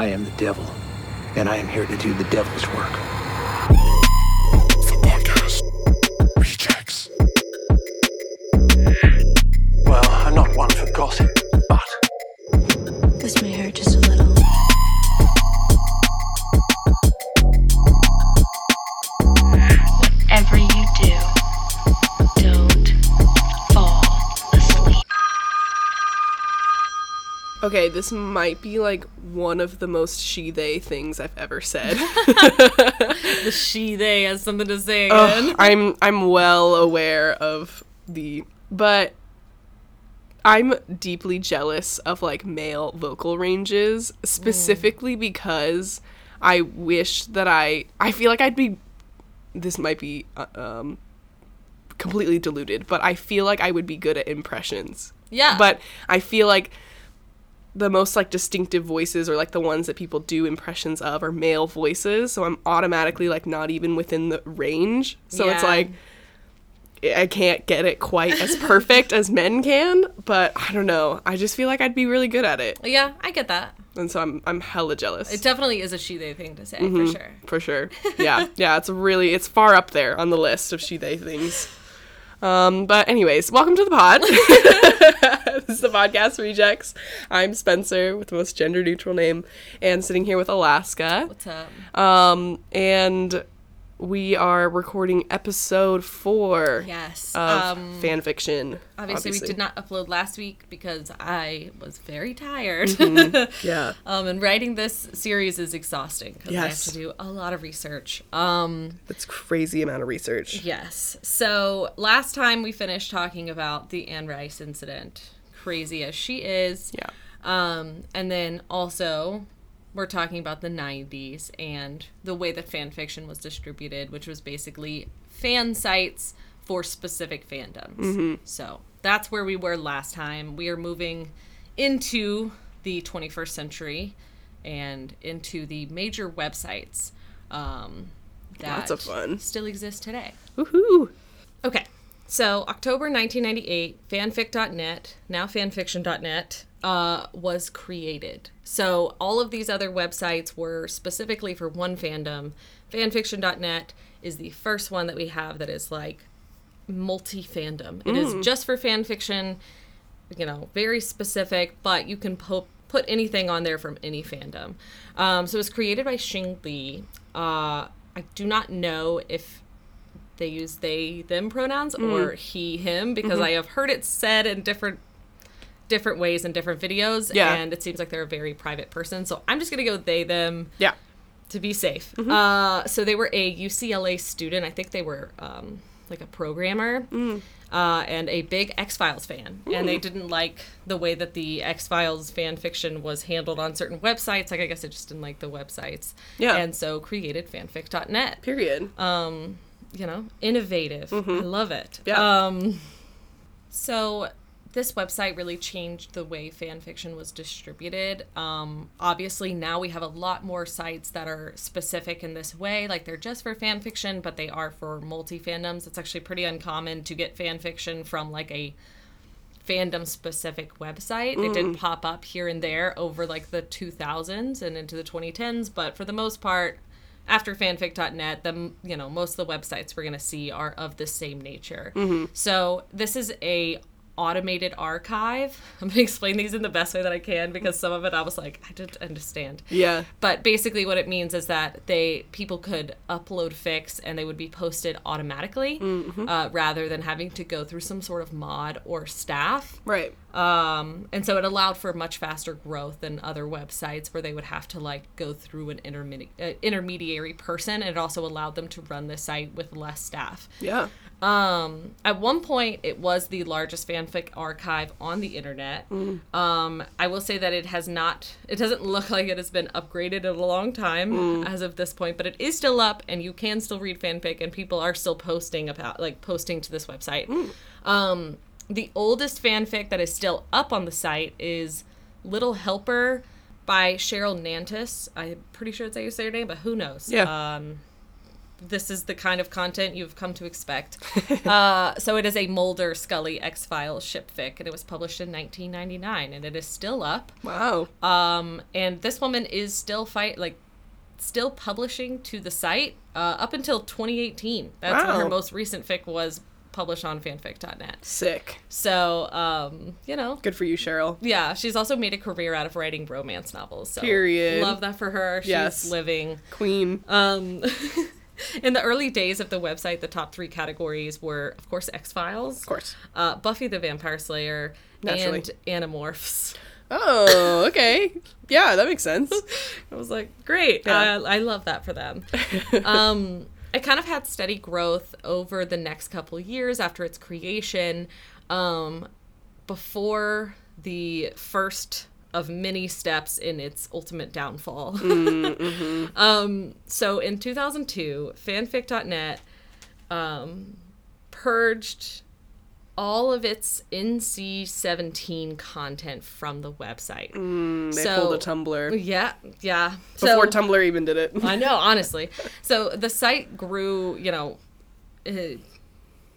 I am the devil, and I am here to do the devil's work. The podcast. Rejects. Well, I'm not one for gossip, Okay, this might be like one of the most she they things I've ever said. The she they has something to say again. Ugh, I'm I'm well aware of the but I'm deeply jealous of like male vocal ranges specifically because I wish that I I feel like I'd be this might be uh, um completely diluted, but I feel like I would be good at impressions. Yeah. But I feel like the most like distinctive voices or like the ones that people do impressions of are male voices so i'm automatically like not even within the range. So it's like i can't get it quite as perfect as men can but i don't know. I just feel like i'd be really good at it. Yeah, I get that. and so i'm i'm hella jealous. It definitely is a she they thing to say Mm-hmm. for sure. for sure. Yeah. Yeah it's really it's far up there on the list of she they things. Um but anyways welcome to the pod this is the podcast rejects i'm spencer with the most gender neutral name and sitting here with alaska What's up? um and we are recording episode four Yes. of um, fan fiction obviously, we did not upload last week because I was very tired. yeah um, and writing this series is exhausting because I have to do a lot of research. Um, it's crazy amount of research yes. So last time we finished talking about the Anne Rice incident, crazy as she is. yeah Um, and then also, we're talking about the 90s and the way that fan fiction was distributed, which was basically fan sites for specific fandoms. So that's where we were last time. We are moving into the 21st century and into the major websites um, that Lots of fun. still exist today. Woohoo! Okay. So October 1998, fanfic.net, now fanfiction.net, uh, was created. So all of these other websites were specifically for one fandom. Fanfiction.net is the first one that we have that is like multi fandom. It is just for fanfiction, you know, very specific, but you can po- put anything on there from any fandom. Um, so it was created by Xing Li. Uh, I do not know if they use they them pronouns or he him because I have heard it said in different different ways in different videos Yeah. and it seems like they're a very private person so i'm just gonna go they them Yeah. to be safe. Uh, so they were a ucla student. I think they were um, like a programmer uh, and a big x-files fan. And they didn't like the way that the x-files fan fiction was handled on certain websites. Like i guess it just didn't like the websites. Yeah. and so created fanfic.net Period. You know, innovative. I love it. Yeah. Um, so this website really changed the way fan fiction was distributed. Um, obviously, now we have a lot more sites that are specific in this way. Like they're just for fan fiction, but they are for multi fandoms. It's actually pretty uncommon to get fan fiction from like a fandom specific website. It did pop up here and there over like the 2000s and into the 2010s, but for the most part, after fanfic.net, the you know most of the websites we're gonna see are of the same nature. Mm-hmm. So this is a automated archive. I'm gonna explain these in the best way that I can because some of it I was like I didn't understand. Yeah. But basically, what it means is that they people could upload fics and they would be posted automatically, uh, rather than having to go through some sort of mod or staff. Right. Um, and so it allowed for much faster growth than other websites where they would have to like go through an intermedi- uh, intermediary person. And it also allowed them to run the site with less staff. Yeah. Um, at one point, it was the largest fanfic archive on the internet. Um, I will say that it has not, it doesn't look like it has been upgraded in a long time as of this point, but it is still up and you can still read fanfic and people are still posting about, like, posting to this website. Um, the oldest fanfic that is still up on the site is Little Helper by Cheryl Nantus. I'm pretty sure it's how you say her name, but who knows? Yeah. Um, this is the kind of content you've come to expect. uh, so it is a Mulder Scully X Files shipfic, and it was published in 1999, and it is still up. Wow. Um, and this woman is still fight like still publishing to the site uh, up until 2018. That's when her most recent fic was published on fanfic.net. Sick. So, um, you know, Good for you, Cheryl. yeah, she's also made a career out of writing romance novels. So Period. Love that for her. She's Yes. living. Queen. Um, in the early days of the website, the top three categories were, of course, X Files, Of course. uh, Buffy the Vampire Slayer, Naturally. and Animorphs. Oh, okay. Yeah, that makes sense. I was like, great. Yeah. Uh, I love that for them. um, it kind of had steady growth over the next couple years after its creation. Um, before the first of many steps in its ultimate downfall. um, so in 2002, fanfic.net um, purged all of its NC-17 content from the website. They So- pulled a Tumblr Yeah, yeah. before so, Tumblr even did it. I know, honestly. So the site grew, you know, uh,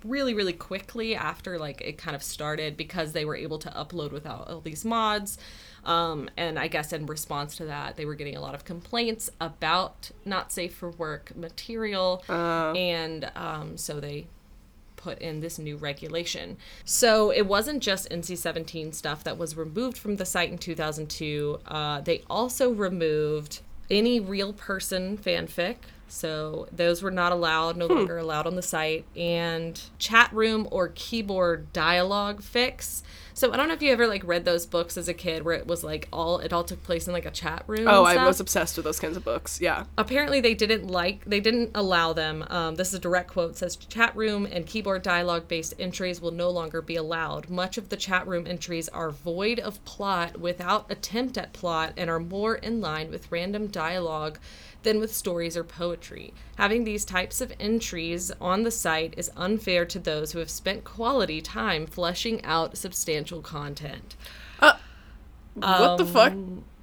really, really quickly after like it kind of started because they were able to upload without all these mods. Um, and I guess in response to that, they were getting a lot of complaints about not safe for work material, and um, so they put in this new regulation. So it wasn't just NC 17 stuff that was removed from the site in 2002. Uh, they also removed any real person fanfic. So those were not allowed, no longer allowed on the site. And chat room or keyboard dialogue fics. So I don't know if you ever like read those books as a kid where it was like all it all took place in like a chat room. Oh, I was obsessed with those kinds of books. Yeah. apparently they didn't like they didn't allow them um, this is a direct quote says chat room and keyboard dialogue based entries will no longer be allowed much of the chat room entries are void of plot without attempt at plot and are more in line with random dialogue than with stories or poetry having these types of entries on the site is unfair to those who have spent quality time fleshing out substantial content what the fuck?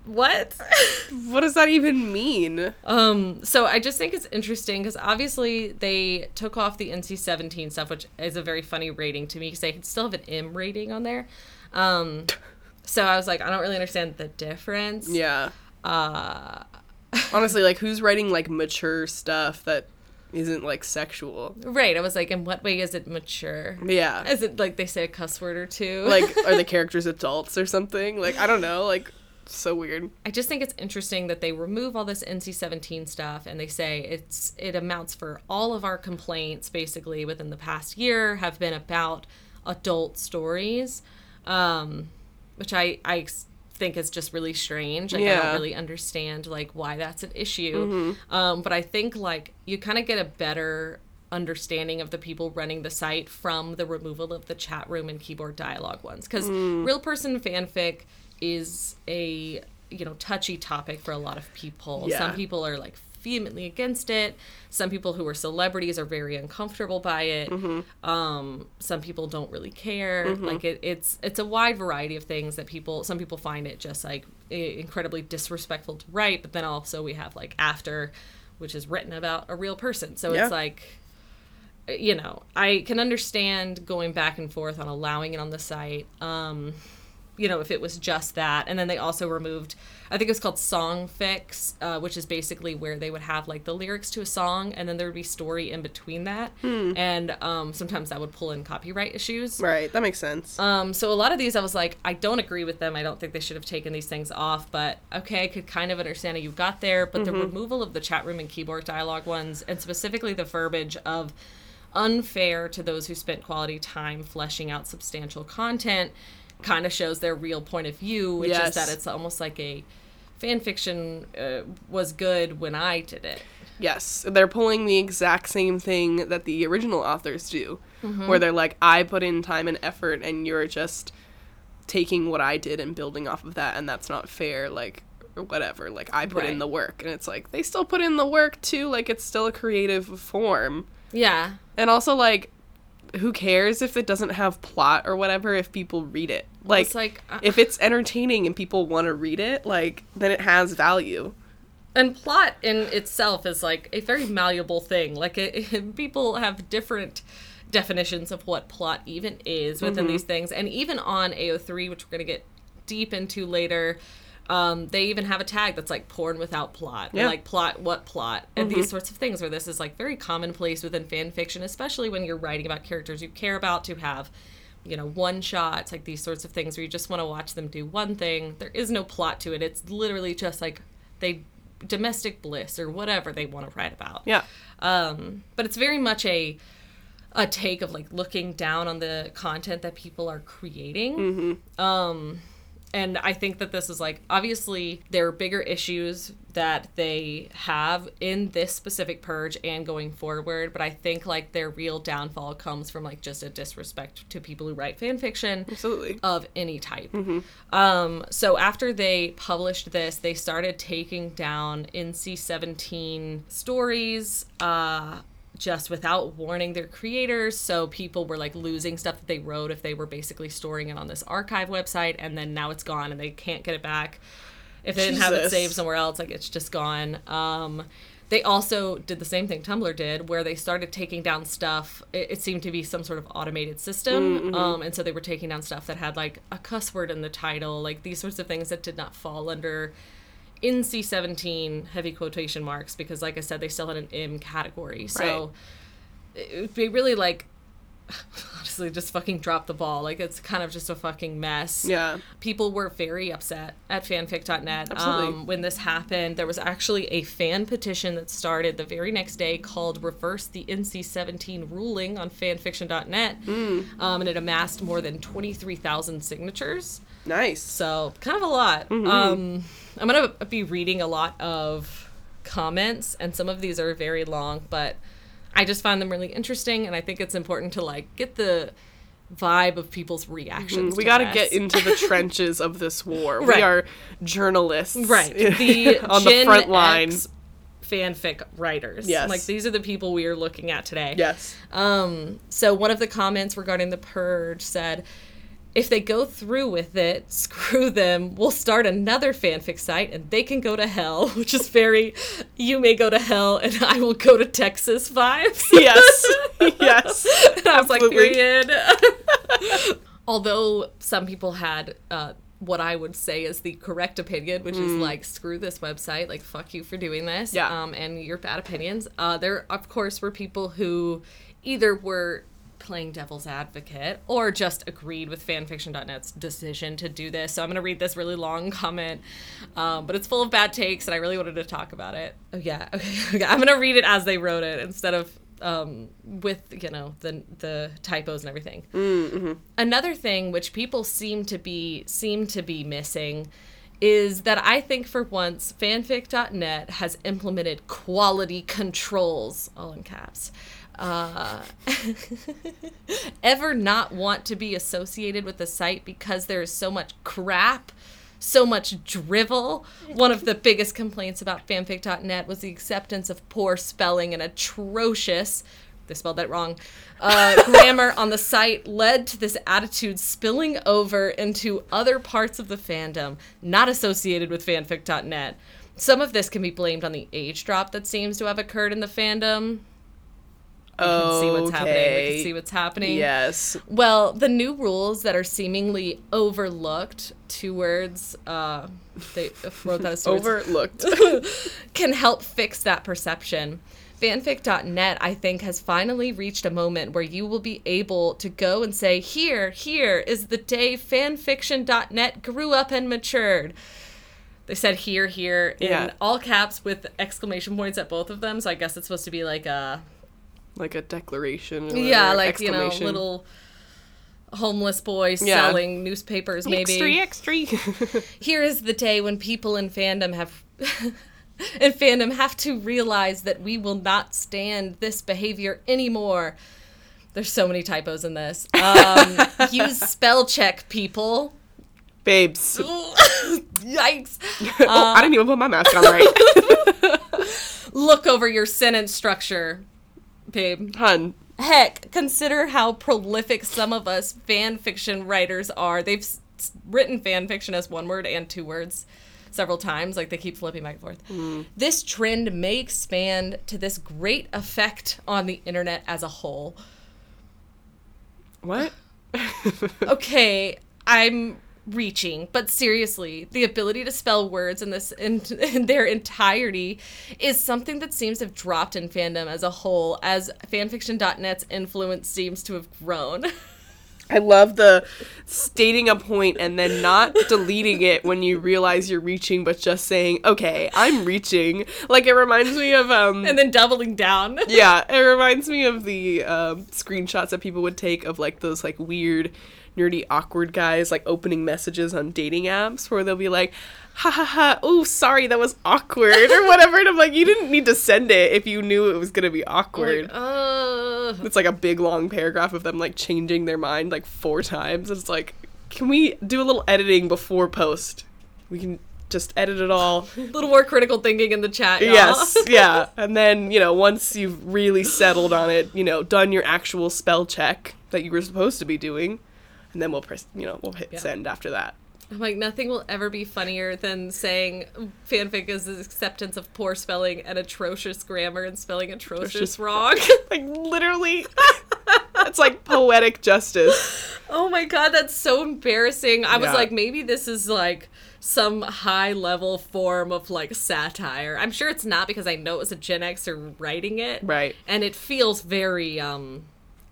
what What does that even mean? Um, so I just think it's interesting because obviously they took off the NC-17 stuff, which is a very funny rating to me because they still have an M rating on there. Um, so I was like, I don't really understand the difference. Yeah. Uh, Honestly, like who's writing like mature stuff that isn't like sexual? right. I was like, in what way is it mature? Yeah. Is it like they say a cuss word or two? like are the characters adults or something? Like I don't know, like so weird. I just think it's interesting that they remove all this NC-17 stuff and they say it's it amounts for all of our complaints basically within the past year have been about adult stories, um, which I I think is just really strange. Like I don't really understand like why that's an issue. Um, but I think like you kind of get a better understanding of the people running the site from the removal of the chat room and keyboard dialogue ones because real person fanfic is a you know touchy topic for a lot of people Yeah. some people are like vehemently against it. Some people who are celebrities are very uncomfortable by it. Um, some people don't really care. Like it, it's it's a wide variety of things that people some people find it just like incredibly disrespectful to write but then also we have like after which is written about a real person. So Yeah. it's like you know, I can understand going back and forth on allowing it on the site. Um, you know, if it was just that, and then they also removed, I think it was called Song Fics, uh, which is basically where they would have like the lyrics to a song, and then there would be story in between that, and um, sometimes that would pull in copyright issues. Right, that makes sense. Um, so a lot of these, I was like, I don't agree with them. I don't think they should have taken these things off. But okay, I could kind of understand how you got there. But the removal of the chat room and keyboard dialogue ones, and specifically the verbiage of unfair to those who spent quality time fleshing out substantial content, kind of shows their real point of view, which Yes. is that it's almost like a fan fiction uh, was good when I did it. Yes, they're pulling the exact same thing that the original authors do, Mm-hmm. where they're like, I put in time and effort, and you're just taking what I did and building off of that, and that's not fair. Like, or whatever. Like, I put in the work, and it's like they still put in the work too. Like, it's still a creative form, Yeah, and also like, who cares if it doesn't have plot or whatever if people read it? Like, it's like uh, if it's entertaining and people want to read it, like, then it has value. and plot in itself is like a very malleable thing. Like it, people have different definitions of what plot even is within these things, and even on AO3, which we're gonna get deep into later. Um, they even have a tag that's like porn without plot, Yeah. like plot what plot, and these sorts of things where this is like very commonplace within fan fiction, especially when you're writing about characters you care about to have, you know, one shots, like these sorts of things where you just want to watch them do one thing. There is no plot to it. It's literally just like they domestic bliss or whatever they want to write about. Yeah. Um, but it's very much a a take of like looking down on the content that people are creating. Um, and I think that this is like obviously there are bigger issues that they have in this specific purge and going forward, but I think like their real downfall comes from like just a disrespect to people who write fan fiction Absolutely. of any type. Um, so after they published this, they started taking down NC 17 stories. Uh, just without warning their creators. So people were like losing stuff that they wrote if they were basically storing it on this archive website, and then now it's gone and they can't get it back. If they didn't have it saved somewhere else, like it's just gone. Um, they also did the same thing Tumblr did, where they started taking down stuff. It, it seemed to be some sort of automated system, um, and so they were taking down stuff that had like a cuss word in the title, like these sorts of things that did not fall under NC seventeen heavy quotation marks because, like I said, they still had an M category. So it would be really like honestly just fucking drop the ball. Like it's kind of just a fucking mess. Yeah. People were very upset at fanfic.net Absolutely. um, when this happened. There was actually a fan petition that started the very next day called Reverse the NC 17 ruling on fanfiction.net. Hmm. Um, and it amassed more than 23,000 signatures. Nice. So kind of a lot. Mm-hmm. Um, I'm gonna be reading a lot of comments, and some of these are very long, but I just find them really interesting, and I think it's important to like get the vibe of people's reactions. Mm, We to got to get into the trenches of this war. Right. We are journalists. right the on the front line. X fanfic writers. Yes. like these are the people we are looking at today. Yes. Um, so one of the comments regarding the purge said, if they go through with it, screw them. We'll start another fanfic site and they can go to hell, which is very you may go to hell and I will go to Texas vibes. Yes. yes. And I was like, Absolutely. period. Although some people had uh, what I would say is the correct opinion, which is like, screw this website, like, fuck you for doing this, Mm. Yeah. um, and your bad opinions. Uh, there, of course, were people who either were playing devil's advocate or just agreed with fanfiction.net's decision to do this. So I'm going to read this really long comment, um, but it's full of bad takes, and I really wanted to talk about it. Oh, yeah. Okay. okay. I'm going to read it as they wrote it instead of um, with you know the the typos and everything. Another thing which people seem to be seem to be missing is that I think for once fanfic.net has implemented quality controls, all in caps. Uh, ever not want to be associated with the site because there is so much crap, so much drivel. One of the biggest complaints about fanfic.net was the acceptance of poor spelling and atrocious they spelled that wrong. Uh, grammar on the site led to this attitude spilling over into other parts of the fandom not associated with fanfic.net. Some of this can be blamed on the age drop that seems to have occurred in the fandom. We can see what's happening. We Okay. can see what's happening. Yes. Well, the new rules that are seemingly overlooked, two words, uh, they wrote that as Overlooked. can help fix that perception. Fanfic.net, I think, has finally reached a moment where you will be able to go and say, Here, here is the day fanfiction.net grew up and matured. They said here, here in Yeah. all caps with exclamation points at both of them. So I guess it's supposed to be like a like a declaration. Or yeah, like you know, exclamation. little homeless boy Yeah. selling newspapers. Maybe extra, extra. here is the day when people in fandom have in fandom have to realize that we will not stand this behavior anymore. There's so many typos in this. Um, use spell check, people. Babes. Yikes! oh, I didn't even put my mask on right. Look over your sentence structure, babe. Hun. Heck, consider how prolific some of us fan fiction writers are. They've written fan fiction as one word and two words. several times. Like they keep flipping back and forth. Hmm. This trend may expand to this great effect on the internet as a whole. What? Okay, I'm reaching, but seriously, the ability to spell words in this in, in their entirety is something that seems to have dropped in fandom as a whole as fanfiction.net's influence seems to have grown. I love the stating a point and then not deleting it when you realize you're reaching, but just saying, "Okay, I'm reaching." Like it reminds me of um. and then doubling down. yeah, it reminds me of the um, screenshots that people would take of like those like weird, nerdy, awkward guys like opening messages on dating apps where they'll be like, "Ha ha ha! Oh, sorry, that was awkward" or whatever. And I'm like, you didn't need to send it if you knew it was gonna be awkward. Uh, It's like a big long paragraph of them like changing their mind like four times. It's like, can we do a little editing before post? We can just edit it all. a little more critical thinking in the chat. y'all. yes, yeah. And then, you know, once you've really settled on it, you know, done your actual spell check that you were supposed to be doing, and then we'll press, you know, we'll hit send after that. I'm like, nothing will ever be funnier than saying fanfic is the acceptance of poor spelling and atrocious grammar and spelling atrocious Atrocious- wrong. Like literally It's like poetic justice. oh my god, that's so embarrassing. I was like, maybe this is like some high level form of like satire. I'm sure it's not because I know it was a Gen Xer writing it. Right. And it feels very um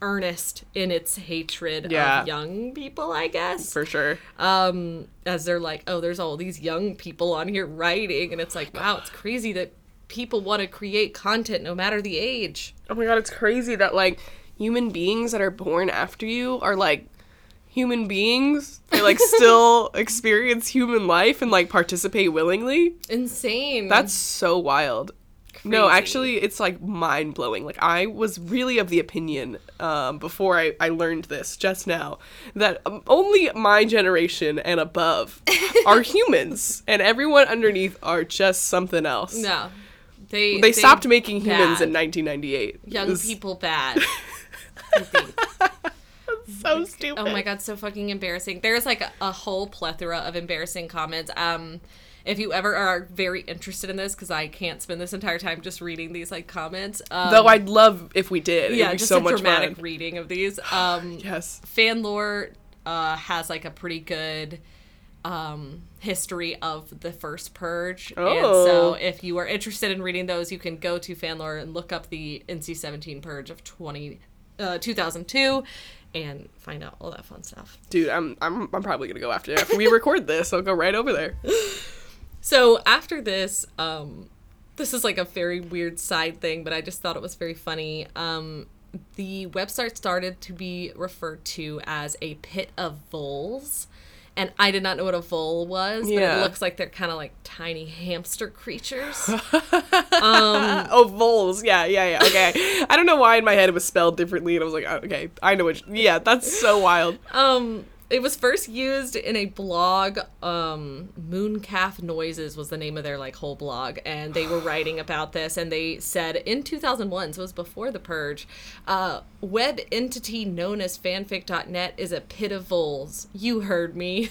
earnest in its hatred Yeah. of young people, I guess. For sure. um as they're like oh there's all these young people on here writing and it's like wow it's crazy that people want to create content no matter the age Oh my god, it's crazy that like human beings that are born after you are like human beings. They like still experience human life and like participate willingly. insane That's so wild. No, actually, it's like mind blowing. Like I was really of the opinion um, before I, I learned this just now that um, only my generation and above are humans, and everyone underneath are just something else. no they They stopped making humans bad. in 1998. young It's people bad. So stupid. Oh my god, so fucking embarrassing. There's like a, a whole plethora of embarrassing comments. Um, if you ever are very interested in this, because I can't spend this entire time just reading these like comments. Um, Though I'd love if we did. yeah, It'd be just so a much dramatic fun. reading of these. Um, Yes. Fanlore uh, has like a pretty good um, history of the first purge. And Oh. so if you are interested in reading those, you can go to Fanlore and look up the NC-17 purge of 20, uh, 2002 and find out all that fun stuff. Dude, I'm I'm I'm probably gonna go after after we record this. I'll go right over there. So after this, um, this is like a very weird side thing, but I just thought it was very funny. Um, the website started to be referred to as a pit of voles. And I did not know what a vole was, but Yeah. it looks like they're kind of like tiny hamster creatures. Oh, voles. Yeah, yeah, yeah. Okay. I don't know why in my head it was spelled differently, and I was like, oh, okay, I know which. Yeah, that's so wild. Um, it was first used in a blog. Um, Mooncalf Noises was the name of their like whole blog, and they were writing about this. And they said in 2001, so it was before the purge, uh, web entity known as fanfic.net is a pit of voles. You heard me.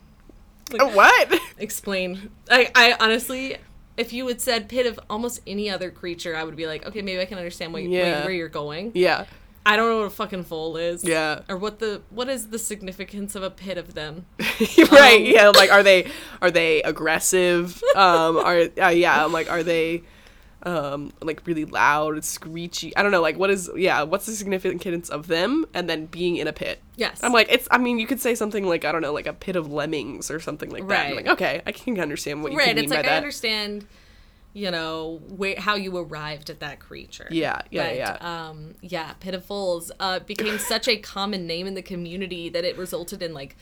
like, what? Explain. I, I honestly. If you had said pit of almost any other creature, I would be like, okay, maybe I can understand what, Yeah. where you're going. Yeah. I don't know what a fucking vole is. Yeah. Or what the what is the significance of a pit of them? right. Yeah. Like, are they are they aggressive? Um. Are uh, yeah. I'm like, are they um like really loud, screechy? I don't know. Like, what is yeah? What's the significance of them and then being in a pit? Yes. I'm like, it's. I mean, you could say something like I don't know, like a pit of lemmings or something like that. I'm Right. like, okay, I can understand what you right. mean It's by like I that. understand, you know, where, how you arrived at that creature. Yeah, yeah, But, yeah. Um, yeah, pit of voles uh, became such a common name in the community that it resulted in like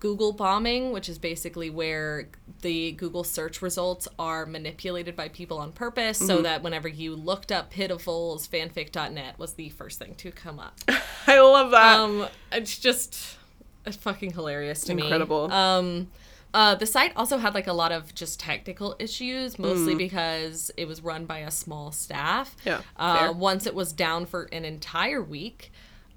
Google bombing, which is basically where the Google search results are manipulated by people on purpose, Mm-hmm. so that whenever you looked up pit of voles, fanfic.net was the first thing to come up. I love that. um it's just it's fucking hilarious to Incredible. me um uh, the site also had like a lot of just technical issues, mostly because it was run by a small staff. Mm. Yeah, Uh, once it was down for an entire week,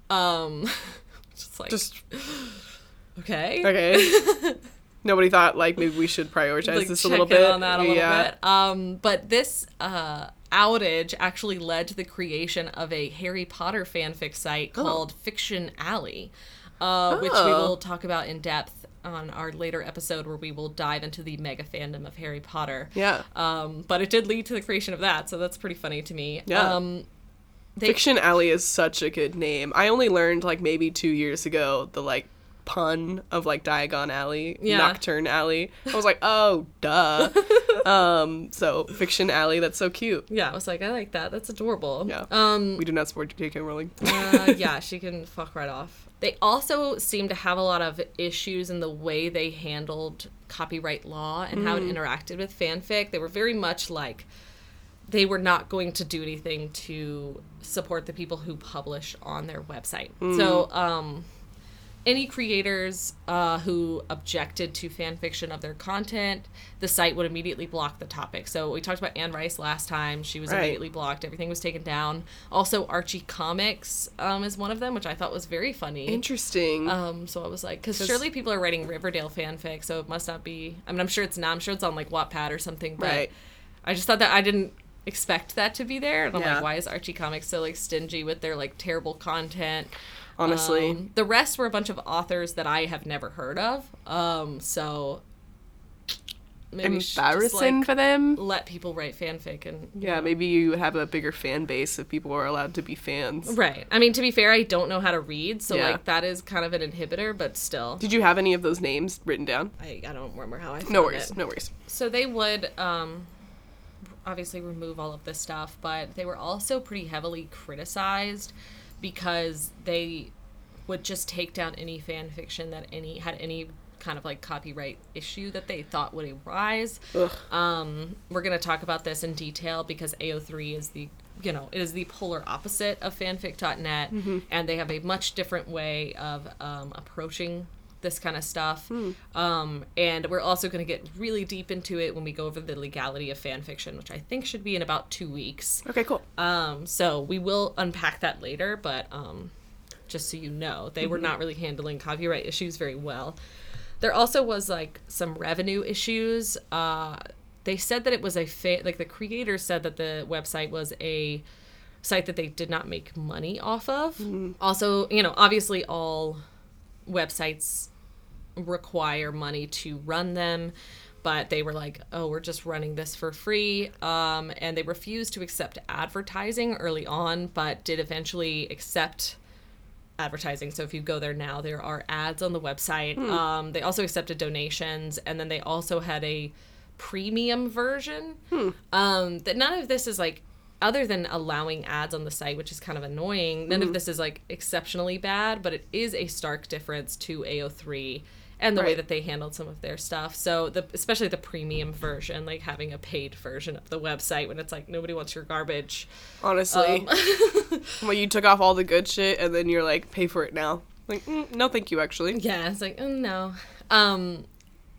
um, just like Just okay. okay. Nobody thought like maybe we should prioritize like this a little in bit. on that a little yeah. bit. Um, but this uh, outage actually led to the creation of a Harry Potter fanfic site called Fiction Alley, uh, which we Oh. will talk about in depth on our later episode where we will dive into the mega fandom of Harry Potter. Yeah. Um, but it did lead to the creation of that, so that's pretty funny to me. Yeah. Um, they, Fiction Alley is such a good name. I only learned like maybe two years ago the like pun of like Diagon Alley, Yeah. Knockturn Alley. I was like, oh, duh. um, so Fiction Alley, that's so cute. Yeah, I was like, I like that. That's adorable. Yeah. Um, We do not support J.K. Rowling. uh, yeah, she can fuck right off. They also seem to have a lot of issues in the way they handled copyright law and how it interacted with fanfic. They were very much like they were not going to do anything to support the people who publish on their website. So, um, any creators uh, who objected to fan fiction of their content, the site would immediately block the topic. So we talked about Anne Rice last time. She was Right. immediately blocked. Everything was taken down. Also, Archie Comics um, is one of them, which I thought was very funny. Interesting. Um, so I was like, because surely people are writing Riverdale fanfic, so it must not be. I mean, I'm sure it's not. I'm sure it's on like Wattpad or something. But Right. I just thought that I didn't expect that to be there, and I'm Yeah. like, why is Archie Comics so like stingy with their like terrible content? Honestly. Um, the rest were a bunch of authors that I have never heard of. Um, so maybe we just, Embarrassing like, for them. let people write fanfic and Yeah, maybe you have a bigger fan base if people are allowed to be fans. right. I mean, to be fair, I don't know how to read, so Yeah. like that is kind of an inhibitor, but still, Did you have any of those names written down? I, I don't remember how I. No worries. it. No worries. So they would um, obviously remove all of this stuff, but they were also pretty heavily criticized because they would just take down any fan fiction that any had any kind of like copyright issue that they thought would arise. Um, we're gonna talk about this in detail because AO3 is the you know it is the polar opposite of fanfic.net, and they have a much different way of um, approaching this kind of stuff. Um, and we're also going to get really deep into it when we go over the legality of fan fiction, which I think should be in about two weeks. Okay, cool. Um, so we will unpack that later, but um, just so you know, they were not really handling copyright issues very well. There also was like some revenue issues. Uh, they said that it was a fa- like the creator said that the website was a site that they did not make money off of. Also, you know, obviously all websites require money to run them but they were like oh we're just running this for free um, and they refused to accept advertising early on but did eventually accept advertising. So if you go there now there are ads on the website. Um, they also accepted donations and then they also had a premium version. Um, that none of this is like other than allowing ads on the site which is kind of annoying none of this is like exceptionally bad but it is a stark difference to ao3 and the way that they handled some of their stuff so the especially the premium version like having a paid version of the website when it's like nobody wants your garbage Honestly. Um, well, you took off all the good shit and then you're like, pay for it now. Like, mm, no, thank you, actually. Yeah, it's like, oh, no. Um,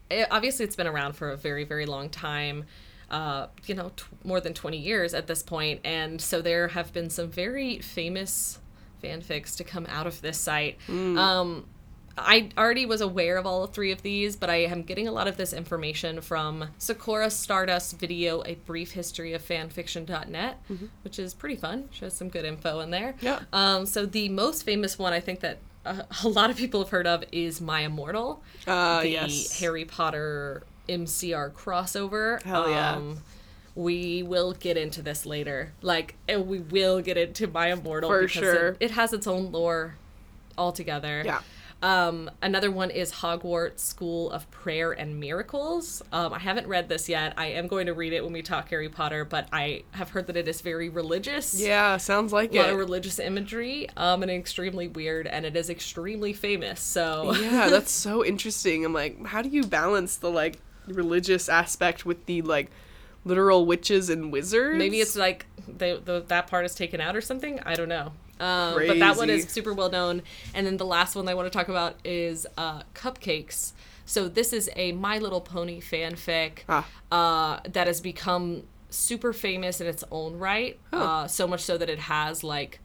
it, obviously, it's been around for a very, very long time. Uh, you know, t- more than 20 years at this point, and so there have been some very famous fanfics to come out of this site. Um, I already was aware of all three of these, but I am getting a lot of this information from Sakura Stardust video, A Brief History of Fanfiction.net, which is pretty fun. She has some good info in there. Yeah. Um, so the most famous one I think that uh, a lot of people have heard of is My Immortal, Uh, the yes. Harry Potter MCR crossover. Hell yeah. Um, we will get into this later. Like, and we will get into My Immortal For because sure. it, it has its own lore altogether. Yeah. Um, another one is Hogwarts School of Prayer and Miracles. Um, I haven't read this yet. I am going to read it when we talk Harry Potter, but I have heard that it is very religious. Yeah, sounds like A lot it. of religious imagery, um, and extremely weird, and it is extremely famous. So yeah, that's so interesting. I'm like, how do you balance the like religious aspect with the like literal witches and wizards? maybe it's like the, the that part is taken out or something. I don't know. Um, but that one is super well known. And then the last one I want to talk about is uh, Cupcakes. So this is a My Little Pony fanfic Ah. uh, that has become super famous in its own right. Uh, so much so that it has like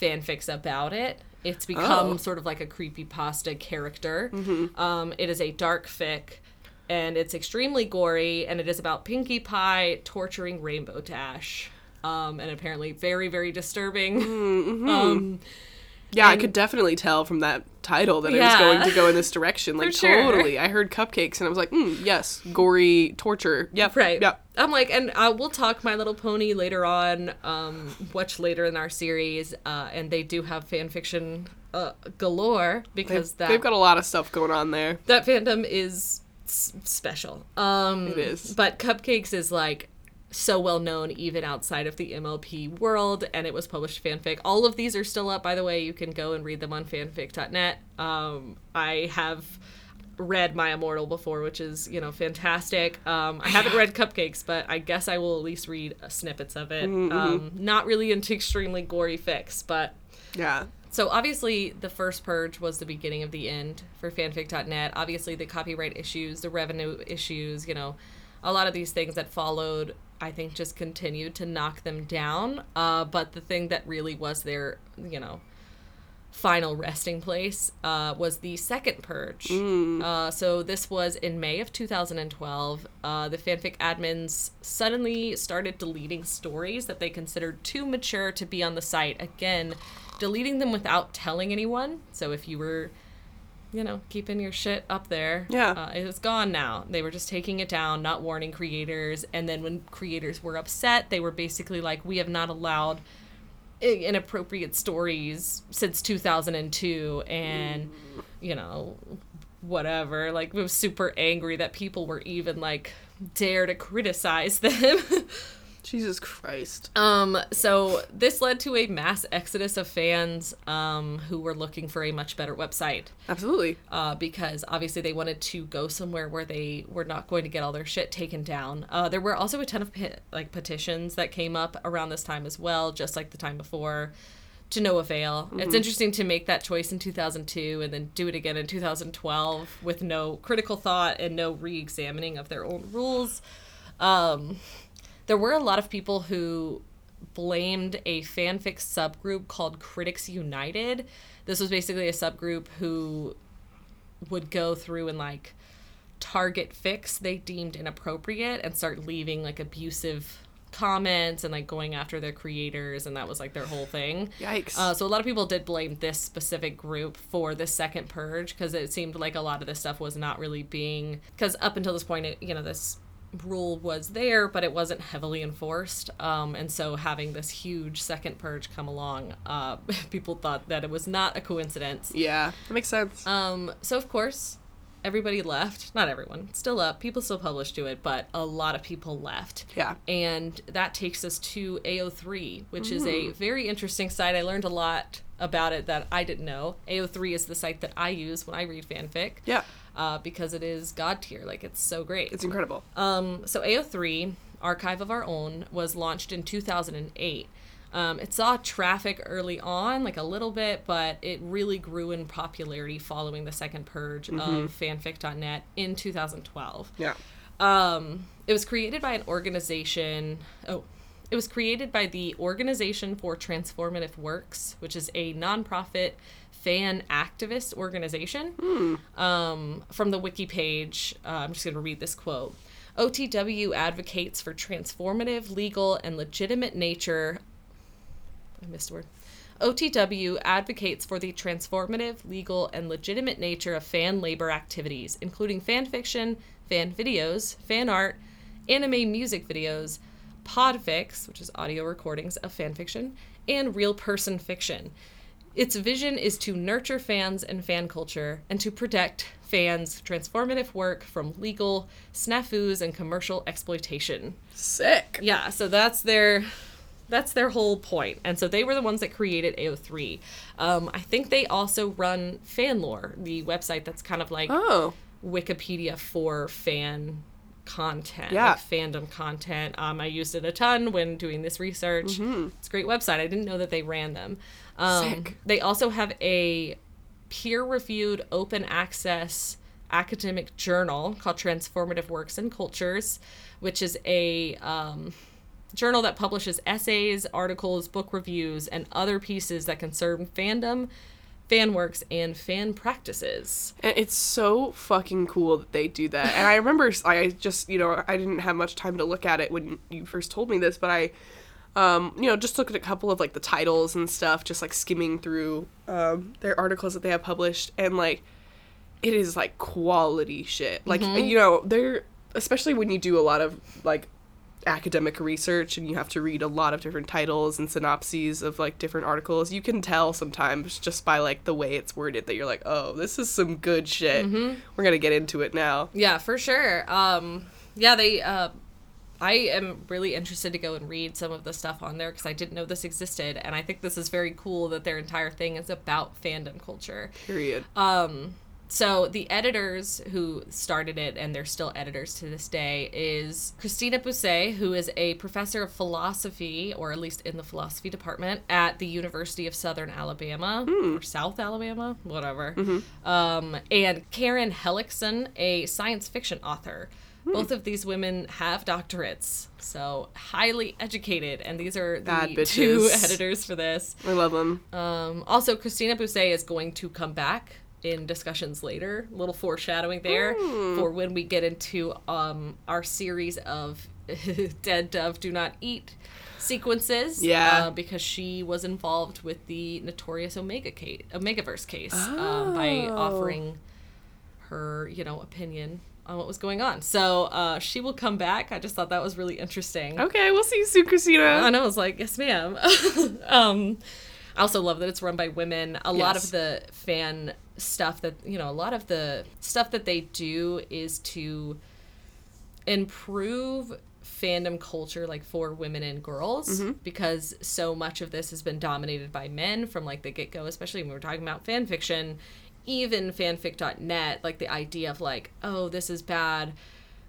fanfics about it. It's become Oh. sort of like a creepy pasta character. Um, it is a dark fic. And it's extremely gory, and it is about Pinkie Pie torturing Rainbow Dash. Um, and apparently very, very disturbing. Mm-hmm. Um, Yeah, I could definitely tell from that title that it Yeah. was going to go in this direction. Like sure. totally. I heard cupcakes and I was like, mm, yes, gory torture. Yep. Right. Yep. I'm like, and uh, we'll talk My Little Pony later on, um, much later in our series, uh, and they do have fan fiction uh, galore because that They've got a lot of stuff going on there. that fandom is s- special. Um, It is. But Cupcakes is like so well known even outside of the MLP world, and it was published fanfic. All of these are still up, by the way. You can go and read them on fanfic.net. Um, I have read My Immortal before, which is you know fantastic. Um, I haven't read Cupcakes, but I guess I will at least read snippets of it. Um, not really into extremely gory fics, but Yeah. So obviously the first purge was the beginning of the end for fanfic.net. Obviously the copyright issues, the revenue issues, you know, a lot of these things that followed I think just continued to knock them down. Uh, but the thing that really was their, you know, final resting place uh, was the second purge. Uh, so this was in May of 2012. Uh, the fanfic admins suddenly started deleting stories that they considered too mature to be on the site. Again, deleting them without telling anyone. So if you were, you know, keeping your shit up there, Yeah. uh, it's gone now. They were just taking it down, not warning creators. And then when creators were upset, they were basically like, "We have not allowed." inappropriate stories since 2002 and you know whatever like was super angry that people were even like dare to criticize them Jesus Christ. um so this led to a mass exodus of fans um who were looking for a much better website Absolutely. uh, because obviously they wanted to go somewhere where they were not going to get all their shit taken down. Uh, there were also a ton of pe- like petitions that came up around this time as well, just like the time before, to no avail. It's interesting to make that choice in 2002 and then do it again in 2012 with no critical thought and no re-examining of their own rules. Um, there were a lot of people who blamed a fanfic subgroup called Critics United. This was basically a subgroup who would go through and like target fics they deemed inappropriate and start leaving like abusive comments and like going after their creators and that was like their whole thing. Yikes. Uh, so a lot of people did blame this specific group for the second purge because it seemed like a lot of this stuff was not really being because up until this point, it, you know, this rule was there, but it wasn't heavily enforced. Um, and so having this huge second purge come along, uh, people thought that it was not a coincidence. yeah. That makes sense. Um, so of course, everybody left. Not everyone, still up. People still published to it, but a lot of people left. Yeah. And that takes us to AO3, which is a very interesting site. I learned a lot about it that I didn't know. AO3 is the site that I use when I read fanfic. yeah. Uh, because it is god tier, like it's so great. It's incredible. Um, so AO3, Archive of Our Own, was launched in 2008. Um, it saw traffic early on, like a little bit, but it really grew in popularity following the second purge of fanfic.net in 2012. yeah. Um, it was created by an organization. Oh, it was created by the Organization for Transformative Works, which is a nonprofit fan activist organization. Um, from the wiki page, uh, I'm just going to read this quote. OTW advocates for transformative, legal, and legitimate nature. I missed a word. OTW advocates for the transformative, legal, and legitimate nature of fan labor activities, including fan fiction, fan videos, fan art, anime music videos, podfics, which is audio recordings of fan fiction, and real person fiction. Its vision is to nurture fans and fan culture and to protect fans' transformative work from legal snafus and commercial exploitation. Sick. Yeah, so that's their that's their whole point. And so they were the ones that created AO3. Um, I think they also run Fanlore, the website that's kind of like Oh. Wikipedia for fan content, Yeah. like fandom content. Um, I used it a ton when doing this research. It's a great website. I didn't know that they ran them. Um, Sick. They also have a peer-reviewed open access academic journal called Transformative Works and Cultures, which is a um, journal that publishes essays, articles, book reviews, and other pieces that concern fandom, fan works and fan practices. And it's so fucking cool that they do that. And I remember I just, you know, I didn't have much time to look at it when you first told me this, but I um, you know, just look at a couple of like the titles and stuff, just like skimming through um their articles that they have published and like it is like quality shit. Like you know, they're especially when you do a lot of like academic research and you have to read a lot of different titles and synopses of like different articles you can tell sometimes just by like the way it's worded that you're like oh this is some good shit we're gonna get into it now Yeah, for sure. Um, yeah, they. Uh, I am really interested to go and read some of the stuff on there because I didn't know this existed, and I think this is very cool that their entire thing is about fandom culture. period um, So the editors who started it, and they're still editors to this day, is Kristina Busse, who is a professor of philosophy, or at least in the philosophy department at the University of Southern Alabama hmm. or South Alabama, whatever. Mm-hmm. Um, and Karen Hellekson, a science fiction author. Both of these women have doctorates, so highly educated, and these are the Bad two bitches. editors for this. i love them Um, also, Kristina Busse is going to come back in discussions later. A little foreshadowing there Hmm. for when we get into um, our series of Dead Dove Do Not Eat sequences. Yeah. Uh, because she was involved with the notorious Omega case, Omegaverse case um, by Oh. offering her, you know, opinion on what was going on. So uh, she will come back. I just thought that was really interesting. okay we'll see you soon christina And I was like, yes, ma'am. um, I also love that it's run by women. A lot of the fan stuff that, you know, a lot of the stuff that they do is to improve fandom culture like for women and girls because so much of this has been dominated by men from like the get-go especially when we're talking about fan fiction even fanfic.net like the idea of like oh this is bad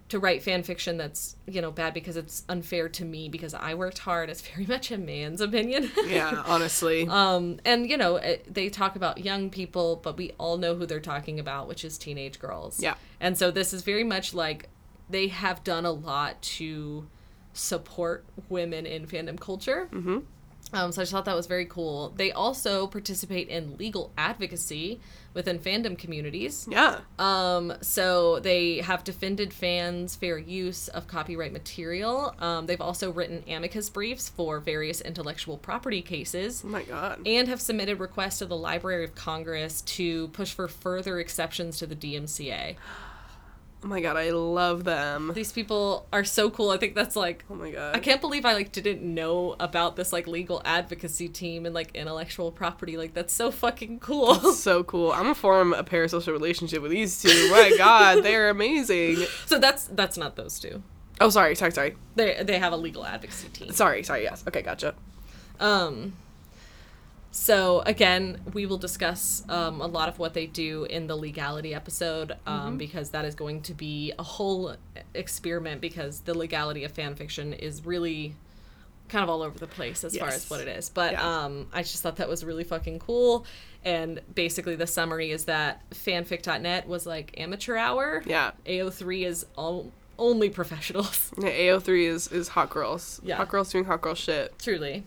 to write fan fiction that's you know bad because it's unfair to me because i worked hard is very much a man's opinion yeah honestly um and you know it, they talk about young people but we all know who they're talking about which is teenage girls Yeah. and so this is very much like they have done a lot to support women in fandom culture mm-hmm. Um, so i just thought that was very cool they also participate in legal advocacy within fandom communities yeah um, so they have defended fans' fair use of copyright material. Um, they've also written amicus briefs for various intellectual property cases oh my god and have submitted requests to the Library of Congress to push for further exceptions to the DMCA. oh my god i love them These people are so cool. I think that's like oh my god I can't believe I like didn't know about this like legal advocacy team and like intellectual property. Like that's so fucking cool. so cool i'm gonna form a parasocial relationship with these two my god they're amazing so that's that's not those two. oh sorry sorry sorry They they have a legal advocacy team. sorry sorry yes okay gotcha Um, so again, we will discuss um, a lot of what they do in the legality episode um, because that is going to be a whole experiment because the legality of fan fiction is really kind of all over the place as far as what it is. But Yeah. um, I just thought that was really fucking cool. And basically, the summary is that fanfic.net was like amateur hour. Yeah. AO3 is all only professionals. Yeah, AO3 is is hot girls. Yeah. Hot girls doing hot girl shit. Truly.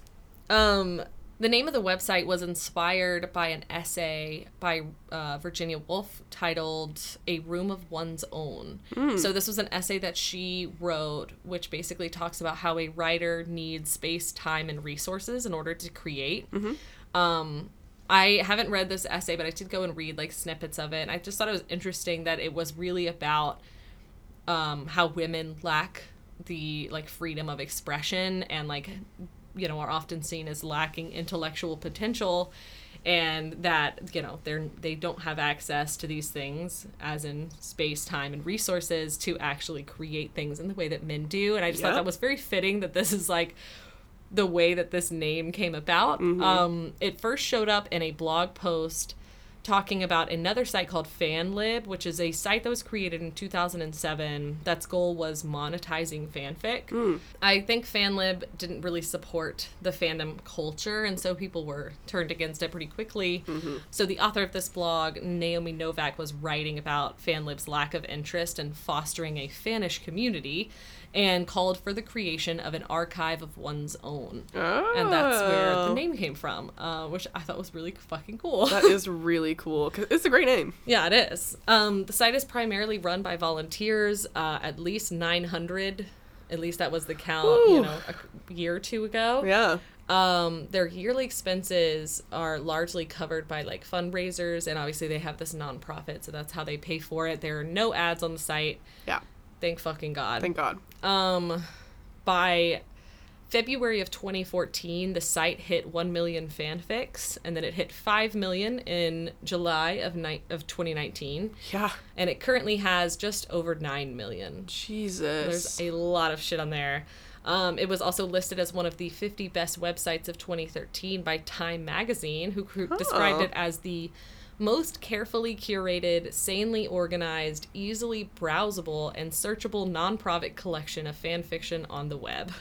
Um, the name of the website was inspired by an essay by uh, Virginia Woolf titled A Room of One's Own. So, this was an essay that she wrote, which basically talks about how a writer needs space, time, and resources in order to create. Um, I haven't read this essay, but I did go and read like snippets of it. And I just thought it was interesting that it was really about um, how women lack the like freedom of expression and like you know are often seen as lacking intellectual potential and that you know they're they don't have access to these things as in space time and resources to actually create things in the way that men do. And i just thought that was very fitting that this is like the way that this name came about. Um it first showed up in a blog post talking about another site called FanLib, which is a site that was created in 2007 that's goal was monetizing fanfic. Hmm. I think FanLib didn't really support the fandom culture, and so people were turned against it pretty quickly. Mm-hmm. So the author of this blog, Naomi Novik, was writing about FanLib's lack of interest in fostering a fannish community. And called for the creation of an archive of one's own. And that's where the Oh. name came from, uh, which I thought was really fucking cool. That is really cool. 'cause it's a great name. Yeah, it is. Um, the site is primarily run by volunteers, uh, at least 900. At least that was the count, you know, a year or two ago. Yeah. Um, their yearly expenses are largely covered by like fundraisers, and obviously they have this nonprofit, so that's how they pay for it. There are no ads on the site. Yeah. Thank fucking God. Thank God. Um, by February of 2014, the site hit 1 million fanfics, and then it hit 5 million in July of ni- of 2019, Yeah. and it currently has just over 9 million. Jesus. There's a lot of shit on there. Um, it was also listed as one of the 50 best websites of 2013 by Time Magazine, who cr- described Oh. it as the most carefully curated, sanely organized, easily browsable, and searchable non-profit collection of fan fiction on the web.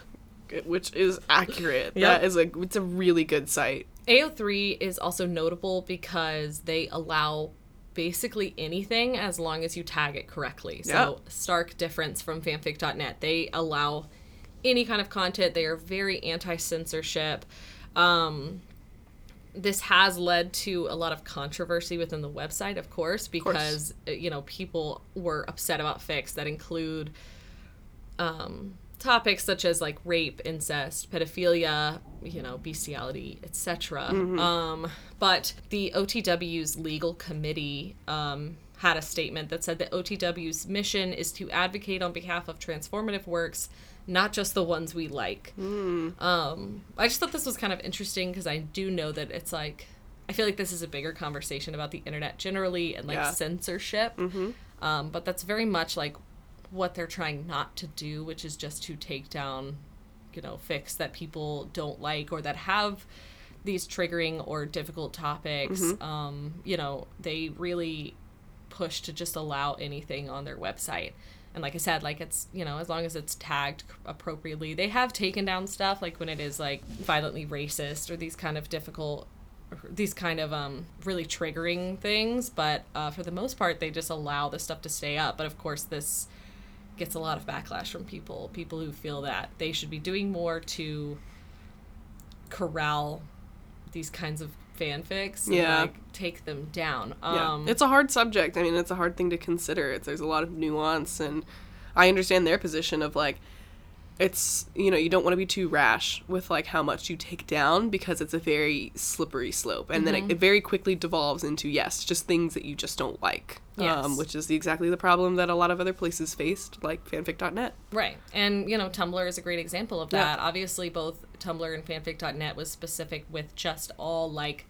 which is accurate. Yep. That is a it's a really good site. AO3 is also notable because they allow basically anything as long as you tag it correctly. So, Yeah. stark difference from fanfic.net. They allow any kind of content. They are very anti censorship. Um, this has led to a lot of controversy within the website, of course, because uh, you know people were upset about fics that include um, topics such as like rape, incest, pedophilia, you know, bestiality, etc. Um, but the OTW's legal committee um, had a statement that said that OTW's mission is to advocate on behalf of transformative works, not just the ones we like. Um, I just thought this was kind of interesting because I do know that it's like. I feel like this is a bigger conversation about the internet generally and like Yeah. censorship. Um, but that's very much like what they're trying not to do, which is just to take down, you know, fics that people don't like or that have these triggering or difficult topics. Um, you know, they really push to just allow anything on their website. And like I said, like it's, you know, as long as it's tagged appropriately, they have taken down stuff like when it is like violently racist or these kind of difficult these kind of um really triggering things. But uh, for the most part they just allow this stuff to stay up. But of course this gets a lot of backlash from people people who feel that they should be doing more to corral these kinds of fanfics and, Yeah. like take them down Yeah. um it's a hard subject. I mean, it's a hard thing to consider. It's, there's a lot of nuance, and I understand their position of like, it's you know you don't want to be too rash with like how much you take down because it's a very slippery slope, and then it, it very quickly devolves into yes, just things that you just don't like. Yes. Um, which is the, exactly the problem that a lot of other places faced, like fanfic.net. Right. And, you know, Tumblr is a great example of Yeah. that. Obviously, both Tumblr and fanfic.net was specific with just all, like,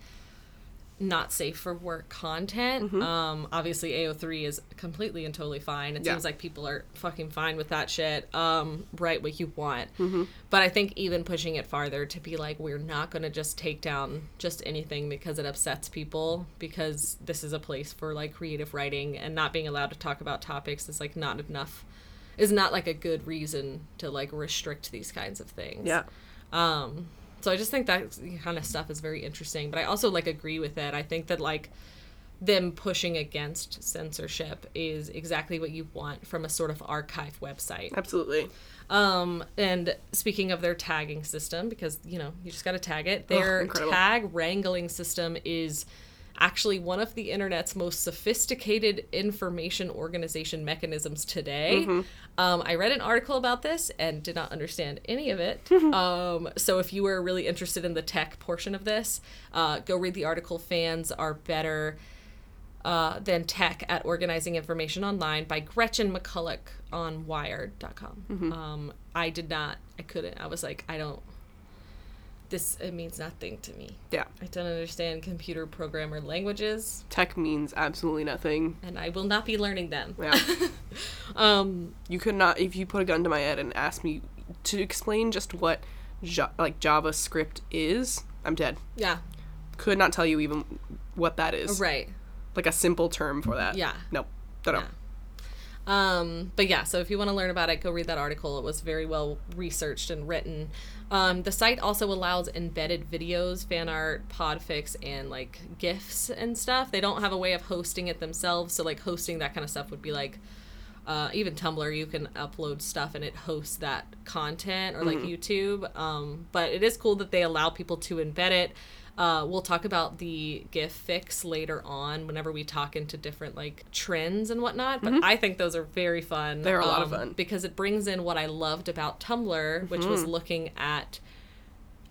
not safe for work content. Mm-hmm. Um, obviously, AO3 is completely and totally fine. It Yeah. seems like people are fucking fine with that shit. Um, write what you want. Mm-hmm. But I think even pushing it farther to be like, we're not going to just take down just anything because it upsets people, because this is a place for, like, creative writing and not being allowed to talk about topics is, like, not enough is not like a good reason to like restrict these kinds of things. Yeah. Um so I just think that kind of stuff is very interesting, but I also like agree with it. I think that like them pushing against censorship is exactly what you want from a sort of archive website. Absolutely. Um, and speaking of their tagging system, because you know you just got to tag it, their incredible. tag wrangling system is actually one of the internet's most sophisticated information organization mechanisms today. Um, I read an article about this and did not understand any of it. um, so if you were really interested in the tech portion of this, uh, go read the article. Fans are better uh, than tech at organizing information online by Gretchen McCulloch on wired.com. Um, I did not, I couldn't, I was like, I don't, this, it means nothing to me. Yeah. I don't understand computer programmer languages Tech means absolutely nothing. and I will not be learning them. Yeah. Um, you could not if you put a gun to my head and ask me to explain just what ja- like JavaScript is, I'm dead. yeah, Could not tell you even what that is. right. Like a simple term for that. Yeah. Nope. Don't know. Um, but yeah, so if you want to learn about it, go read that article. It was very well researched and written. Um, the site also allows embedded videos, fan art, podfics, and like GIFs and stuff. They don't have a way of hosting it themselves, so like hosting that kind of stuff would be like uh, even Tumblr, you can upload stuff and it hosts that content, or like Mm-hmm. YouTube. Um, but it is cool that they allow people to embed it. Uh, we'll talk about the GIF fics later on whenever we talk into different like trends and whatnot. But I think those are very fun. Mm-hmm. They're a lot of um, fun. because it brings in what I loved about Tumblr, which Mm-hmm. was looking at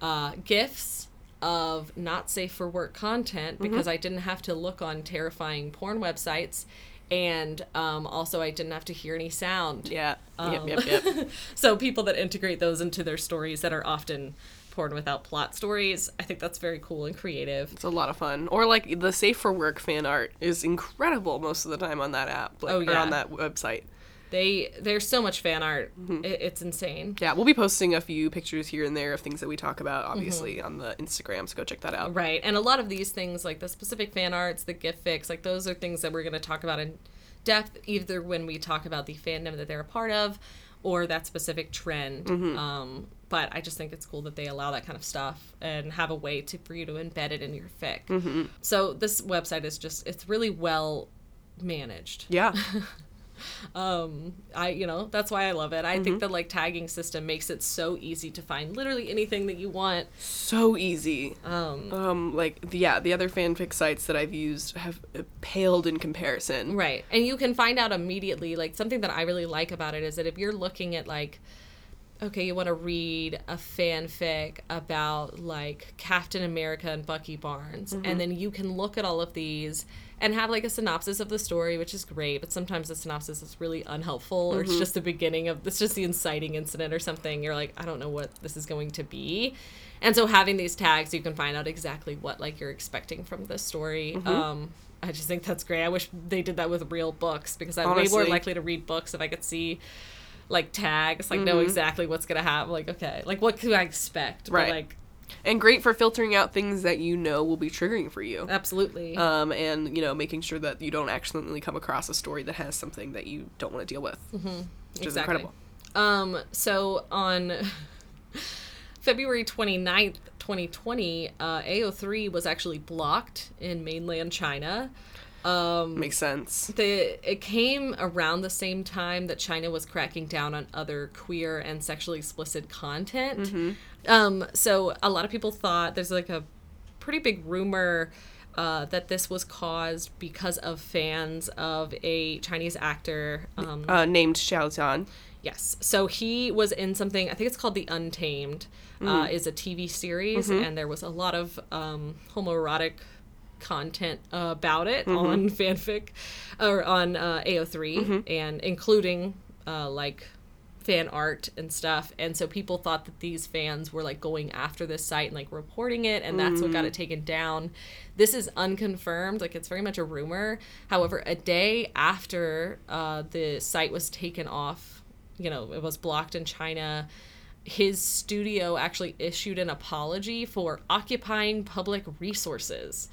uh, GIFs of not safe for work content Mm-hmm. because I didn't have to look on terrifying porn websites. And um, also, I didn't have to hear any sound. Yeah. Um, yep, yep, yep. So, people that integrate those into their stories that are often porn without plot stories, I think that's very cool and creative. It's a lot of fun. Or like the safe for work fan art is incredible most of the time on that app. Like, Oh, Or yeah. on that website. They there's so much fan art, Mm-hmm. it, it's insane. Yeah, we'll be posting a few pictures here and there of things that we talk about, obviously, on the Instagram. So go check that out. Right. And a lot of these things, like the specific fan arts, the GIF fics, like those are things that we're going to talk about in depth, either when we talk about the fandom that they're a part of or that specific trend. Um, but I just think it's cool that they allow that kind of stuff and have a way to for you to embed it in your fic. So this website is just, it's really well managed. Yeah. I, you know, that's why I love it. I think the like tagging system makes it so easy to find literally anything that you want. so easy. Um, like the, yeah, the other fanfic sites that I've used have uh, paled in comparison. Right. And you can find out immediately. Like, something that I really like about it is that if you're looking at, like, okay, you want to read a fanfic about, like, Captain America and Bucky Barnes, and mm-hmm. then you can look at all of these and have, like, a synopsis of the story, which is great, but sometimes the synopsis is really unhelpful, or it's mm-hmm. just the beginning of, it's just the inciting incident or something. You're like, I don't know what this is going to be. And so having these tags, you can find out exactly what, like, you're expecting from the story. Mm-hmm. Um, I just think that's great. I wish they did that with real books because I'm way more likely to read books if I could see like tags, like know exactly what's gonna happen. Like, okay, like what could I expect? But, Right. like, And great for filtering out things that you know will be triggering for you. absolutely. Um, and you know, making sure that you don't accidentally come across a story that has something that you don't want to deal with, which is incredible. Um, so on February 29th, 2020, uh, AO3 was actually blocked in mainland China. Makes sense. the it came around the same time that China was cracking down on other queer and sexually explicit content. Um, so a lot of people thought there's like a pretty big rumor uh, that this was caused because of fans of a Chinese actor. Um, Uh, named Xiao Zhan. Yes. So he was in something, I think it's called The Untamed, uh, is a TV series, and there was a lot of um, homoerotic content about it on fanfic or on uh, AO3, and including uh, like fan art and stuff. And so people thought that these fans were like going after this site and like reporting it, and that's what got it taken down. This is unconfirmed, like it's very much a rumor. However, a day after uh, the site was taken off, you know, it was blocked in China. His studio actually issued an apology for occupying public resources,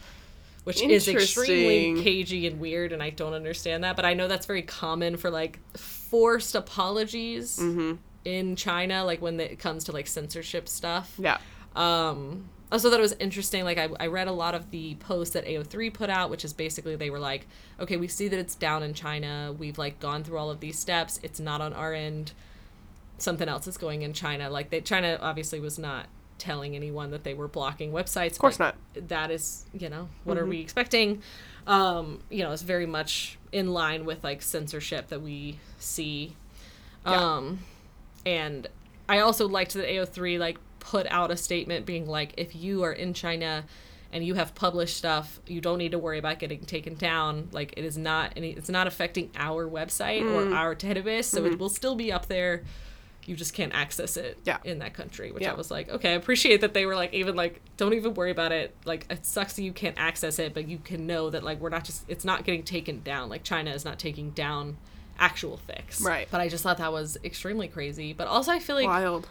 which is extremely cagey and weird, and I don't understand that. But I know that's very common for like forced apologies Mm-hmm. in China, like when it comes to like censorship stuff. Yeah. Um, I also thought it was interesting. Like I, I read a lot of the posts that AO3 put out, which is basically they were like, okay, we see that it's down in China. We've like gone through all of these steps. It's not on our end. Something else is going in China. Like they, China obviously was not telling anyone that they were blocking websites. Of course not. That is, you know, what are we expecting? Um, you know, it's very much in line with like censorship that we see. Um, and I also liked that AO3 like put out a statement being like, if you are in China and you have published stuff, you don't need to worry about getting taken down. Like it is not any, it's not affecting our website Mm. or our database, so it will still be up there. You just can't access it. Yeah. in that country, which Yeah. I was like, okay, I appreciate that they were like, even like, don't even worry about it. Like, it sucks that you can't access it, but you can know that like we're not just, it's not getting taken down. Like China is not taking down actual fics. Right. But I just thought that was extremely crazy. But also, I feel like Wild.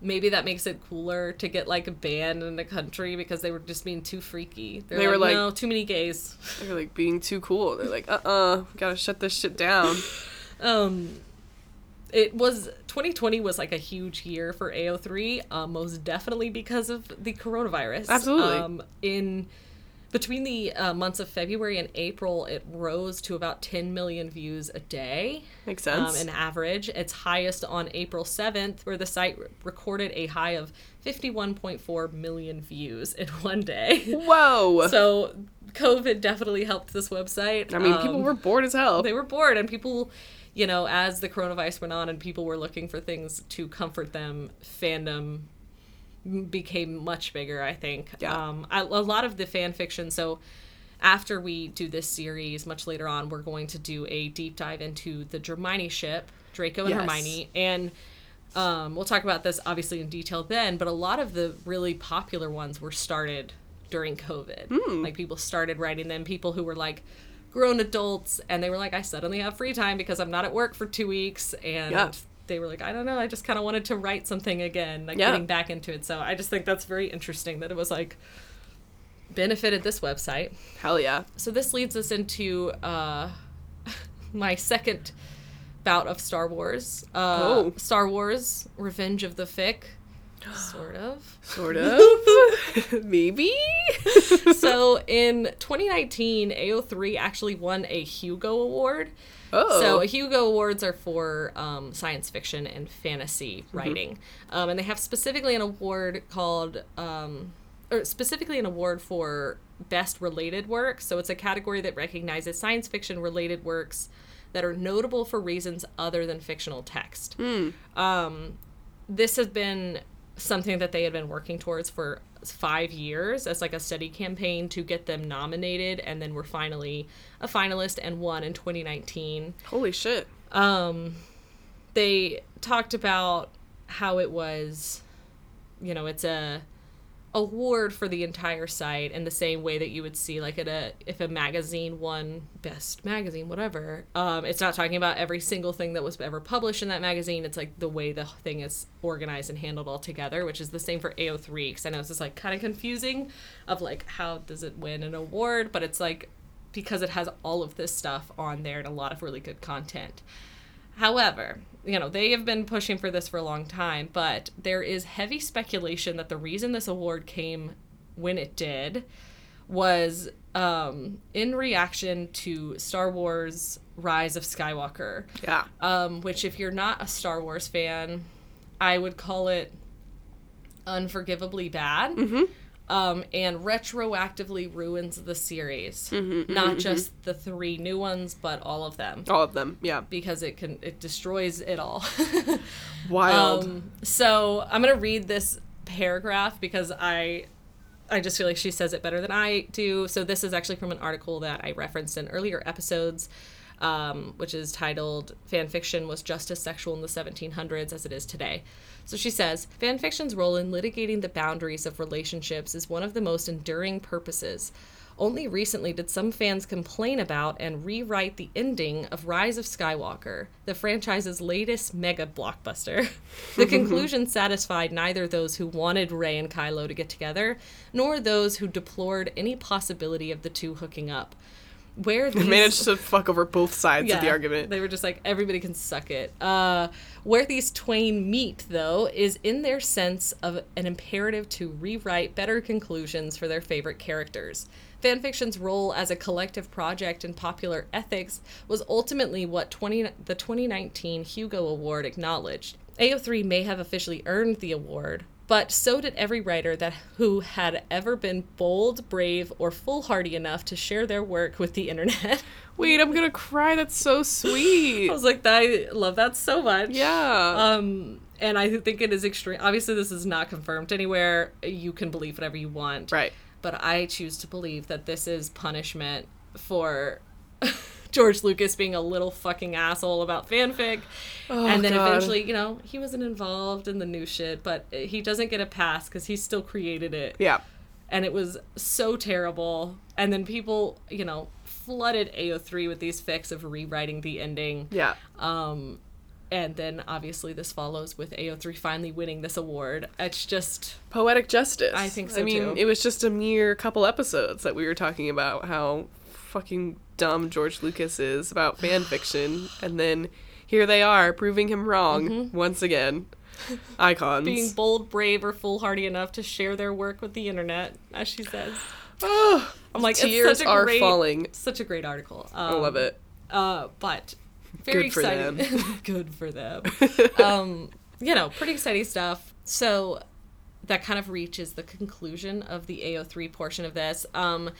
maybe that makes it cooler to get like banned in a country because they were just being too freaky. They're They like, were like- no, too many gays. They're like being too cool. They're like, uh uh gotta shut this shit down. Um, it was 2020 was like a huge year for AO3, uh, most definitely because of the coronavirus. Absolutely. Um, in between the uh, months of February and April, it rose to about 10 million views a day. Makes Um, sense. an average. Its highest on April 7th, where the site re- recorded a high of 51.4 million views in one day. Whoa. so, COVID definitely helped this website. I mean, people Um, were bored as hell. they were bored and people you know as the coronavirus went on and people were looking for things to comfort them fandom became much bigger i think Yeah. um I, a lot of the fan fiction so after we do this series much later on we're going to do a deep dive into the Hermione ship draco and Yes. hermione and um, we'll talk about this obviously in detail then, but a lot of the really popular ones were started during COVID. Hmm. Like people started writing them, people who were like grown adults, and they were like, I suddenly have free time because I'm not at work for two weeks. And Yeah. they were like, I don't know, I just kind of wanted to write something again, like Yeah. getting back into it. So I just think that's very interesting that it was like benefited this website. Hell yeah. So this leads us into uh, my second bout of Star Wars. Uh, Oh. Star Wars: Revenge of the Fic, sort of. Sort of. Maybe. so in 2019, AO3 actually won a Hugo Award. Oh. So Hugo Awards are for um, science fiction and fantasy writing, um, and they have specifically an award called, um, or specifically an award for best related work. So it's a category that recognizes science fiction related works that are notable for reasons other than fictional text. Um, this has been something that they had been working towards for five years as like a study campaign to get them nominated and then were finally a finalist and won in 2019 Holy shit. um they talked about how it was you know it's a award for the entire site in the same way that you would see like at a if a magazine won best magazine whatever um it's not talking about every single thing that was ever published in that magazine. It's like the way the thing is organized and handled all together which is the same for AO3 because I know it's just like kind of confusing of like how does it win an award but it's like because it has all of this stuff on there and a lot of really good content. However, you know, they have been pushing for this for a long time, but there is heavy speculation that the reason this award came when it did was um, in reaction to Star Wars Rise of Skywalker, Yeah. um, which, if you're not a Star Wars fan, I would call it unforgivably bad. Um, and retroactively ruins the series. Not just the three new ones, but all of them All of them. Yeah. because it can it destroys it all. Wild. um, so I'm gonna read this paragraph because I I just feel like she says it better than I do. So this is actually from an article that I referenced in earlier episodes, um, which is titled "Fan Fiction Was Just as Sexual in the 1700s as It Is Today." So she says, fanfiction's role in litigating the boundaries of relationships is one of the most enduring purposes. Only recently did some fans complain about and rewrite the ending of Rise of Skywalker, the franchise's latest mega blockbuster. the conclusion satisfied neither those who wanted Rey and Kylo to get together, nor those who deplored any possibility of the two hooking up. Where these Managed to fuck over both sides of the argument. they were just like everybody can suck it. Uh, where these twain meet, though, is in their sense of an imperative to rewrite better conclusions for their favorite characters. Fanfiction's role as a collective project in popular ethics was ultimately what 20, the 2019 Hugo Award acknowledged. AO3 may have officially earned the award, but so did every writer that who had ever been bold, brave, or foolhardy enough to share their work with the internet. Wait, I'm gonna cry. That's so sweet. I was like, I love that so much. yeah. Um, and I think it is extreme. Obviously, this is not confirmed anywhere. You can believe whatever you want. right. But I choose to believe that this is punishment for George Lucas being a little fucking asshole about fanfic. and then Oh, God. eventually, you know, he wasn't involved in the new shit, but he doesn't get a pass because he still created it Yeah. and it was so terrible. And then people, you know, flooded AO3 with these fics of rewriting the ending. Yeah. Um, and then obviously this follows with AO3 finally winning this award. It's just Poetic justice. I think so, I mean, too. it was just a mere couple episodes that we were talking about how fucking dumb George Lucas is about fan fiction, and then here they are proving him wrong once again. Icons. being bold, brave, or foolhardy enough to share their work with the internet, as she says. I'm like, Tears it's such a are great, falling. Such a great article. I love Um, it. Uh, but very Good for exciting. Good for them. um, you know, pretty exciting stuff. So that kind of reaches the conclusion of the AO3 portion of this. Um,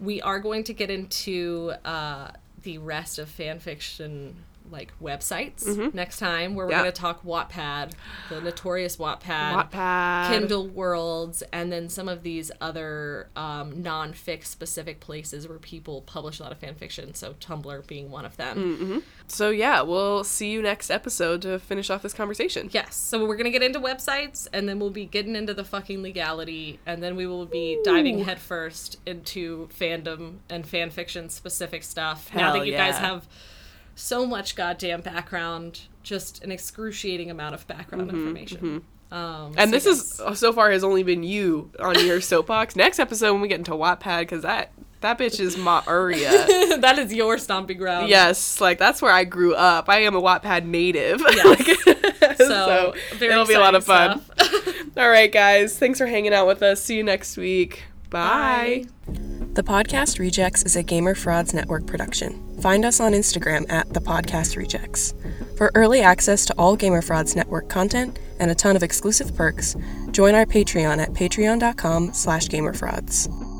we are going to get into uh, the rest of fan fiction like websites next time where we're Mm-hmm. Going to talk Wattpad, the notorious Wattpad, Wattpad. Kindle Worlds, and then some of these other um, non-fic specific places where people publish a lot of fan fiction. So Tumblr being one of them. So yeah, we'll see you next episode to finish off this conversation. Yes. So we're gonna get into websites, and then we'll be getting into the fucking legality, and then we will be diving headfirst into fandom and fan fiction specific stuff. now that you guys have so much goddamn background, just an excruciating amount of background information. Um, And so this yes. is so far has only been you on your soapbox. Next episode when we get into Wattpad, because that that bitch is my area. that is your stomping ground. yes, like that's where I grew up. I am a Wattpad native. Yes. so very it'll be a lot of fun. All right, guys. Thanks for hanging out with us. See you next week. Bye. The Podcast Rejects is a Gamer Frauds Network production. Find us on Instagram at The Podcast Rejects. For early access to all Gamer Frauds Network content and a ton of exclusive perks, join our Patreon at patreon.com slash gamerfrauds.